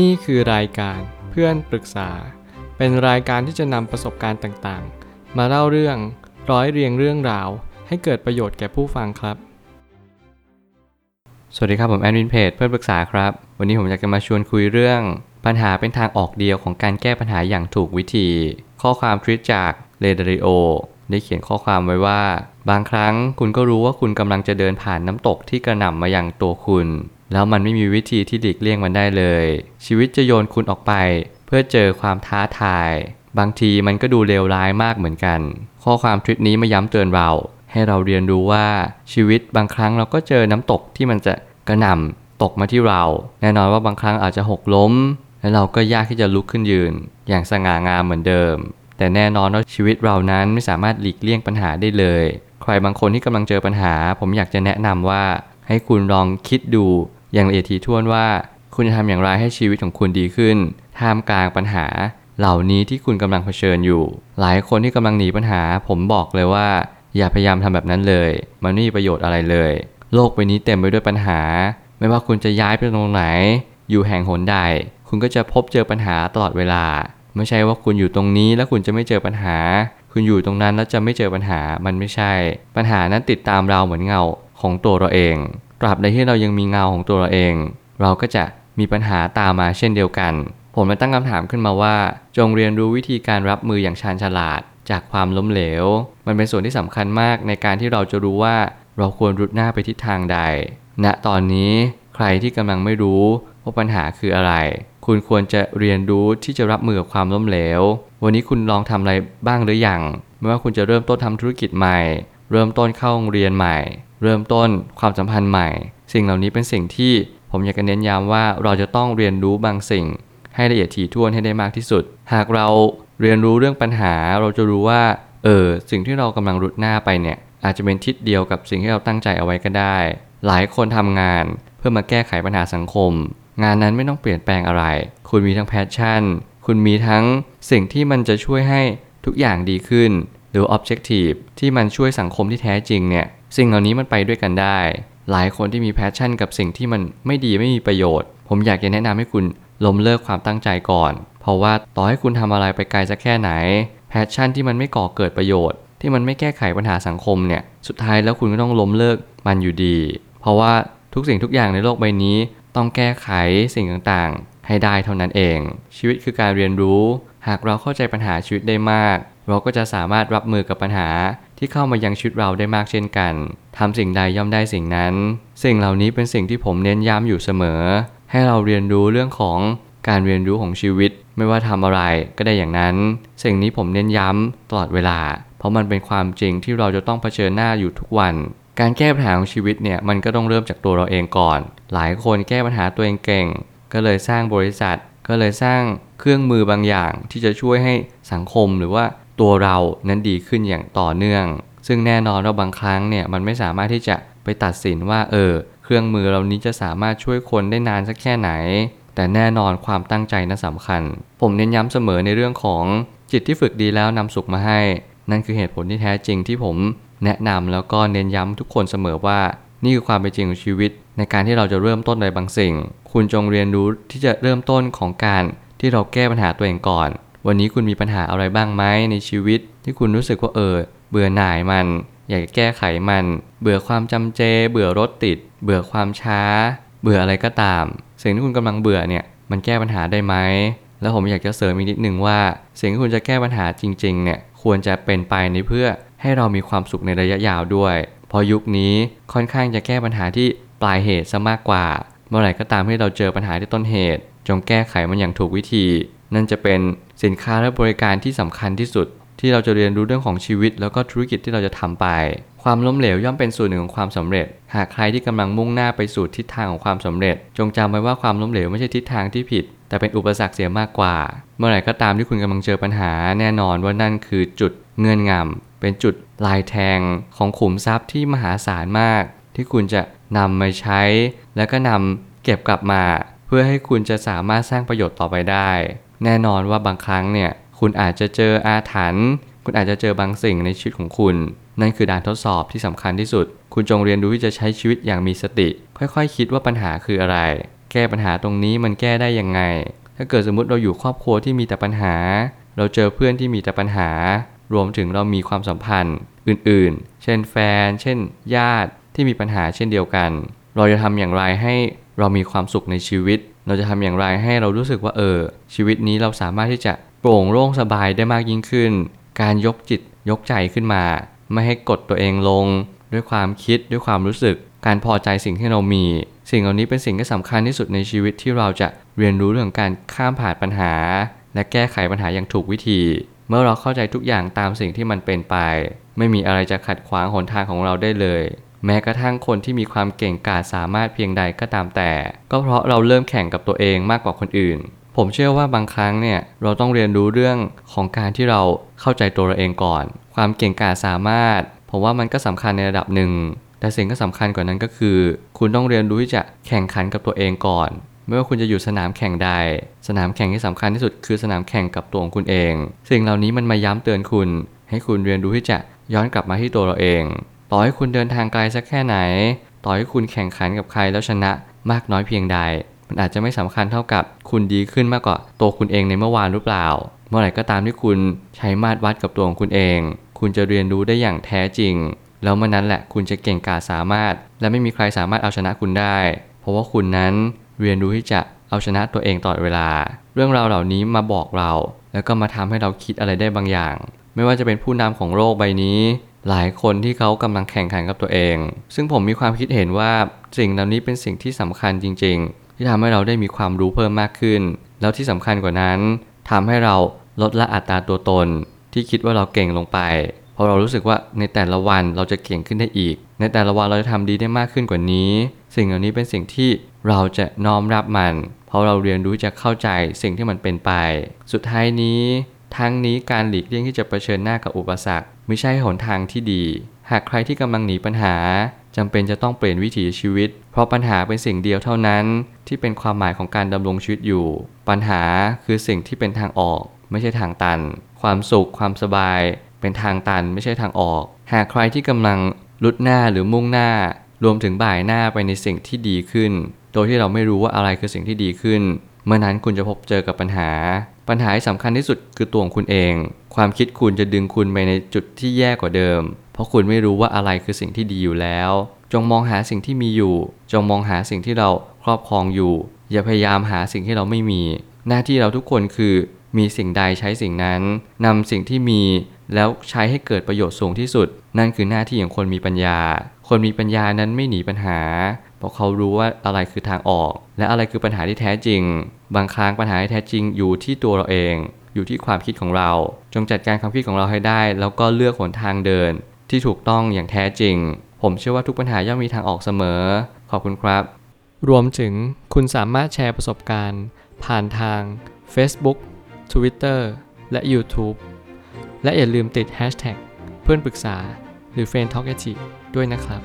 นี่คือรายการเพื่อนปรึกษา เป็นรายการที่จะนำประสบการณ์ต่างๆ มาเล่าเรื่องร้อยเรียงเรื่องราว ให้เกิดประโยชน์แก่ผู้ฟังครับ สวัสดีครับผมแอดมินเพจเพื่อนปรึกษาครับ วันนี้ผมอยากจะมาชวนคุยเรื่อง ปัญหาเป็นทางออกเดียวของการแก้ปัญหาอย่างถูกวิธี ข้อความทวิตจากเลเดริโอได้เขียนข้อความไว้ว่า บางครั้งคุณก็รู้ว่าคุณกำลังจะเดินผ่านน้ำตกที่กระหน่ำมาอยังตัวคุณ แล้วมันไม่มีวิธีที่หลีกเลี่ยงมันได้เลย ชีวิตจะโยนคุณออกไป เพื่อเจอความท้าทาย บางทีมันก็ดูเลวร้ายมากเหมือนกัน ข้อความทวิตนี้มาย้ำเตือนเรา ให้เราเรียนรู้ว่าชีวิตบางครั้งเราก็เจอน้ำตกที่มันจะกระหน่ำตกมาที่เรา แน่นอนว่าบางครั้งอาจจะหกล้ม และเราก็ยากที่จะลุกขึ้นยืน อย่างสง่างามเหมือนเดิม แต่แน่นอนว่าชีวิตเรานั้นไม่สามารถหลีกเลี่ยงปัญหาได้เลย ใครบางคนที่กำลังเจอปัญหา ผมอยากจะแนะนำว่าให้คุณลองคิดดู อย่างละเอียดถี่ถ้วนว่า คุณจะทำอย่างไรให้ชีวิตของคุณดีขึ้น ท่ามกลางปัญหา เหล่านี้ที่คุณกำลังเผชิญอยู่ หลายคนที่กำลังหนีปัญหา ผมบอกเลยว่า อย่าพยายามทำแบบนั้นเลย มันไม่มีประโยชน์อะไรเลย โลกใบนี้เต็มไปด้วยปัญหา ไม่ว่าคุณจะย้ายไปตรงไหน อยู่แห่งหนใด คุณก็จะพบเจอปัญหาตลอดเวลา ไม่ใช่ว่าคุณอยู่ตรงนี้แล้วคุณจะไม่เจอปัญหา คุณอยู่ตรงนั้นแล้วจะไม่เจอปัญหา มันไม่ใช่ ปัญหานั้นติดตามเราเหมือนเงาของตัวเราเอง ตราบใดที่เรายังมีเงาของตัวเราเอง เราก็จะมีปัญหาตามมาเช่นเดียวกัน ผมเลยตั้งคำถามขึ้นมาว่า จงเรียนรู้วิธีการรับมืออย่างชาญฉลาด จากความล้มเหลว มันเป็นส่วนที่สำคัญมากในการที่เราจะรู้ว่าเราควรรุดหน้าไปทิศทางใด ณตอนนี้ใครที่กำลังไม่รู้ว่าปัญหาคืออะไร คุณควรจะเรียนรู้ที่จะรับมือกับความล้มเหลว วันนี้คุณลองทำอะไรบ้างหรือยังไม่ว่าคุณจะเริ่มต้นทำธุรกิจใหม่ เริ่มต้นเข้าโรงเรียนใหม่ เริ่มต้นความสัมพันธ์ใหม่ สิ่งเหล่านี้เป็นสิ่งที่ผมอยากจะเน้นย้ำว่าเราจะต้องเรียนรู้บางสิ่ง ให้ละเอียดถี่ถ้วนให้ได้มากที่สุด หากเราเรียนรู้เรื่องปัญหา เราจะรู้ว่าเออสิ่งที่เรากำลังรุดหน้าไปเนี่ย อาจจะเป็นทิศเดียวกับสิ่งที่เราตั้งใจเอาไว้ก็ได้ หลายคนทำงานเพื่อมาแก้ไขปัญหาสังคม งานนั้นไม่ต้องเปลี่ยนแปลงอะไร คุณมีทั้ง passion คุณมีทั้งสิ่งที่มันจะช่วยให้ทุกอย่างดีขึ้น หรือ objective ที่มันช่วยสังคมที่แท้จริงเนี่ย สิ่งเหล่านี้มันไปด้วยกันได้ หลายคนที่มี passion กับสิ่งที่มันไม่ดีไม่มีประโยชน์ ผมอยากจะแนะนำให้คุณล้มเลิกความตั้งใจก่อน เพราะว่าต่อให้คุณทำอะไรไปไกลสักแค่ไหน passion ที่มันไม่ก่อเกิดประโยชน์ ที่มันไม่แก้ไขปัญหาสังคมเนี่ย สุดท้ายแล้วคุณก็ต้องล้มเลิกมันอยู่ดี เพราะว่าทุกสิ่งทุกอย่างในโลกใบนี้ ต้องแก้ไขสิ่งต่างๆ ให้ได้เท่านั้นเอง ชีวิตคือการเรียนรู้ หากเราเข้าใจปัญหาชีวิตได้มาก เราก็จะสามารถรับมือกับปัญหา ที่เข้ามายังชีวิตเราได้มากเช่นกันทำสิ่งใดย่อมได้สิ่งนั้น สิ่งเหล่านี้เป็นสิ่งที่ผมเน้นย้ำอยู่เสมอ ให้เราเรียนรู้เรื่องของการเรียนรู้ของชีวิต ไม่ว่าทำอะไรก็ได้อย่างนั้น สิ่งนี้ผมเน้นย้ำตลอดเวลา เพราะมันเป็นความจริงที่เราจะต้องเผชิญหน้าอยู่ทุกวัน การแก้ปัญหาของชีวิตเนี่ยมันก็ต้องเริ่มจากตัวเราเองก่อน หลายคนแก้ปัญหาตัวเองเก่ง ก็เลยสร้างบริษัท ก็เลยสร้างเครื่องมือบางอย่างที่จะช่วยให้สังคมหรือว่า ตัวเรานั้นดีขึ้นอย่างต่อเนื่อง ซึ่งแน่นอนว่าบางครั้งเนี่ยมันไม่สามารถที่จะไปตัดสินว่าเออเครื่องมือเหล่านี้จะสามารถช่วยคนได้นานสักแค่ไหน แต่แน่นอนความตั้งใจนั้นสำคัญ ผมเน้นย้ำเสมอในเรื่องของจิตที่ฝึกดีแล้วนำสุขมาให้ นั่นคือเหตุผลที่แท้จริงที่ผมแนะนำแล้วก็เน้นย้ำทุกคนเสมอว่า นี่คือความเป็นจริงของชีวิต ในการที่เราจะเริ่มต้นในบางสิ่ง คุณจงเรียนรู้ที่จะเริ่มต้นของการที่เราแก้ปัญหาตัวเองก่อน วันนี้คุณมีปัญหาอะไรบ้างไหมในชีวิต ที่คุณรู้สึกว่าเออ เบื่อหน่ายมัน อยากจะแก้ไขมัน เบื่อความจำเจ เบื่อรถติด เบื่อความช้า เบื่ออะไรก็ตาม สิ่งที่คุณกำลังเบื่อเนี่ยมันแก้ปัญหาได้ไหมแล้วผมอยากจะเสริมอีกนิดหนึ่งว่า สิ่งที่คุณจะแก้ปัญหาจริงๆเนี่ยควรจะเป็นไปในเพื่อให้เรามีความสุขในระยะยาวด้วยเพราะยุคนี้ค่อนข้างจะแก้ปัญหาที่ปลายเหตุซะมากกว่า เมื่อไหร่ก็ตามที่เราเจอปัญหาที่ต้นเหตุ จงแก้ไขมันอย่างถูกวิธี นั่นจะเป็น สินค้าและบริการที่สำคัญที่สุด ที่เราจะเรียนรู้เรื่องของชีวิต แล้วก็ธุรกิจที่เราจะทำไป ความล้มเหลวย่อมเป็นส่วนหนึ่งของความสำเร็จ หากใครที่กำลังมุ่งหน้าไปสู่ทิศทางของความสำเร็จ จงจำไว้ว่าความล้มเหลวไม่ใช่ทิศทางที่ผิด แต่เป็นอุปสรรคเสียมากกว่า เมื่อไหร่ก็ตามที่คุณกำลังเจอปัญหา แน่นอนว่านั่นคือจุดเงื่อนงำเป็นจุดลายแทงของขุมทรัพย์ที่มหาศาลมาก ที่คุณจะนำมาใช้ แล้วก็นำเก็บกลับมา เพื่อให้คุณจะสามารถสร้างประโยชน์ต่อไปได้ แน่นอนว่าบางครั้งเนี่ยคุณอาจจะเจออาถรรพ์คุณอาจจะเจอบางสิ่งในชีวิตของคุณ นั่นคือด่านทดสอบที่สำคัญที่สุด คุณจงเรียนรู้ที่จะใช้ชีวิตอย่างมีสติ ค่อยๆคคิดว่าปัญหาคืออะไร แก้ปัญหาตรงนี้มันแก้ได้ยังไง ถ้าเกิดสมมติเราอยู่ครอบครัวที่มีแต่ปัญหา เราเจอเพื่อนที่มีแต่ปัญหา รวมถึงเรามีความสัมพันธ์อื่นๆ เช่นแฟน เช่น ญาติที่มีปัญหาเช่นเดียวกัน เราจะทำอย่างไรให้เรามีความสุขในชีวิต เราจะทำอย่างไรให้เรารู้สึกว่าเออ ชีวิตนี้เราสามารถที่จะโปร่งโล่งสบายได้มากยิ่งขึ้น การยกจิตยกใจขึ้นมา ไม่ให้กดตัวเองลง ด้วยความคิดด้วยความรู้สึก การพอใจสิ่งที่เรามี สิ่งเหล่านี้เป็นสิ่งที่สำคัญที่สุดในชีวิตที่เราจะเรียนรู้เรื่องการข้ามผ่านปัญหา และแก้ไขปัญหาอย่างถูกวิธี เมื่อเราเข้าใจทุกอย่างตามสิ่งที่มันเป็นไป ไม่มีอะไรจะขัดขวางหนทางของเราได้เลย แม้กระทั่งคนที่มีความเก่งกาจสามารถเพียงใดก็ตามแต่ ก็เพราะเราเริ่มแข่งกับตัวเองมากกว่าคนอื่น ผมเชื่อว่าบางครั้งเนี่ยเราต้องเรียนรู้เรื่องของการที่เราเข้าใจตัวเราเองก่อน ความเก่งกาจสามารถ ผมว่ามันก็สำคัญในระดับหนึ่ง แต่สิ่งที่สำคัญกว่านั้นก็คือ คุณต้องเรียนรู้ที่จะแข่งขันกับตัวเองก่อนไม่ว่าคุณจะอยู่สนามแข่งใด สนามแข่งที่สำคัญที่สุดคือสนามแข่งกับตัวของคุณเอง สิ่งเหล่านี้มันมาย้ำเตือนคุณ ให้คุณเรียนรู้ที่จะย้อนกลับมาที่ตัวเราเอง ต่อให้คุณเดินทางไกลสักแค่ไหน ต่อให้คุณแข่งขันกับใครแล้วชนะมากน้อยเพียงใด มันอาจจะไม่สำคัญเท่ากับคุณดีขึ้นมากกว่าตัวคุณเองในเมื่อวานหรือเปล่า เมื่อไหร่ก็ตามที่คุณใช้มาตรวัดกับตัวของคุณเอง คุณจะเรียนรู้ได้อย่างแท้จริง แล้วเมื่อนั้นแหละคุณจะเก่งกาจสามารถ และไม่มีใครสามารถเอาชนะคุณได้ เพราะว่าคุณนั้นเรียนรู้ที่จะเอาชนะตัวเองตลอดเวลา เรื่องราวเหล่านี้มาบอกเรา แล้วก็มาทำให้เราคิดอะไรได้บางอย่าง ไม่ว่าจะเป็นผู้นำของโลกใบนี้ หลายคนที่เขากำลังแข่งขันกับตัวเอง ซึ่งผมมีความคิดเห็นว่าสิ่งเหล่านี้เป็นสิ่งที่สำคัญจริง ๆ ที่ทำให้เราได้มีความรู้เพิ่มมากขึ้น แล้วที่สำคัญกว่านั้นทำให้เราลดละอัตราตัวตน ที่คิดว่าเราเก่งลงไปเพราะเรารู้สึกว่าในแต่ละวันเราจะเก่งขึ้นได้อีก ในแต่ละวันเราจะทำดีได้มากขึ้นกว่านี้ สิ่งเหล่านี้เป็นสิ่งที่เราจะน้อมรับมัน เพราะเราเรียนรู้จะเข้าใจสิ่งที่มันเป็นไป สุดท้ายนี้ ทั้งนี้การหลีกเลี่ยงที่จะเผชิญหน้ากับอุปสรรค ไม่ใช่หนทางที่ดี หากใครที่กำลังหนีปัญหาจำเป็นจะต้องเปลี่ยนวิถีชีวิต เพราะปัญหาเป็นสิ่งเดียวเท่านั้น ที่เป็นความหมายของการดำรงชีวิตอยู่ ปัญหาคือสิ่งที่เป็นทางออก ไม่ใช่ทางตัน ความสุข ความสบาย เป็นทางตันไม่ใช่ทางออก หากใครที่กำลังลุดหน้าหรือมุ่งหน้า รวมถึงบ่ายหน้าไปในสิ่งที่ดีขึ้น โดยที่เราไม่รู้ว่าอะไรคือสิ่งที่ดีขึ้น เมื่อนั้นคุณจะพบเจอกับปัญหา ปัญหาที่สำคัญที่สุดคือตัวของคุณเอง ความคิดคุณจะดึงคุณไปในจุดที่แย่กว่าเดิม เพราะคุณไม่รู้ว่าอะไรคือสิ่งที่ดีอยู่แล้ว จงมองหาสิ่งที่มีอยู่ จงมองหาสิ่งที่เราครอบครองอยู่ อย่าพยายามหาสิ่งที่เราไม่มี หน้าที่เราทุกคนคือมีสิ่งใดใช้สิ่งนั้น นำสิ่งที่มีแล้วใช้ให้เกิดประโยชน์สูงที่สุด นั่นคือหน้าที่ของคนมีปัญญา คนมีปัญญานั้นไม่หนีปัญหา เพราะเขารู้ว่าอะไรคือทางออก และอะไรคือปัญหาที่แท้จริง บางครั้งปัญหาที่แท้จริงอยู่ที่ตัวเราเอง อยู่ที่ความคิดของเรา จงจัดการความคิดของเราให้ได้ แล้วก็เลือกหนทางเดิน ที่ถูกต้องอย่างแท้จริง ผมเชื่อว่าทุกปัญหาย่อมมีทางออกเสมอ ขอบคุณครับ รวมถึงคุณสามารถแชร์ประสบการณ์ ผ่านทาง Facebook Twitter และ YouTube และอย่าลืมติด Hashtag เพื่อนปรึกษาหรือ f r ร e n d t a l k ด้วยนะครับ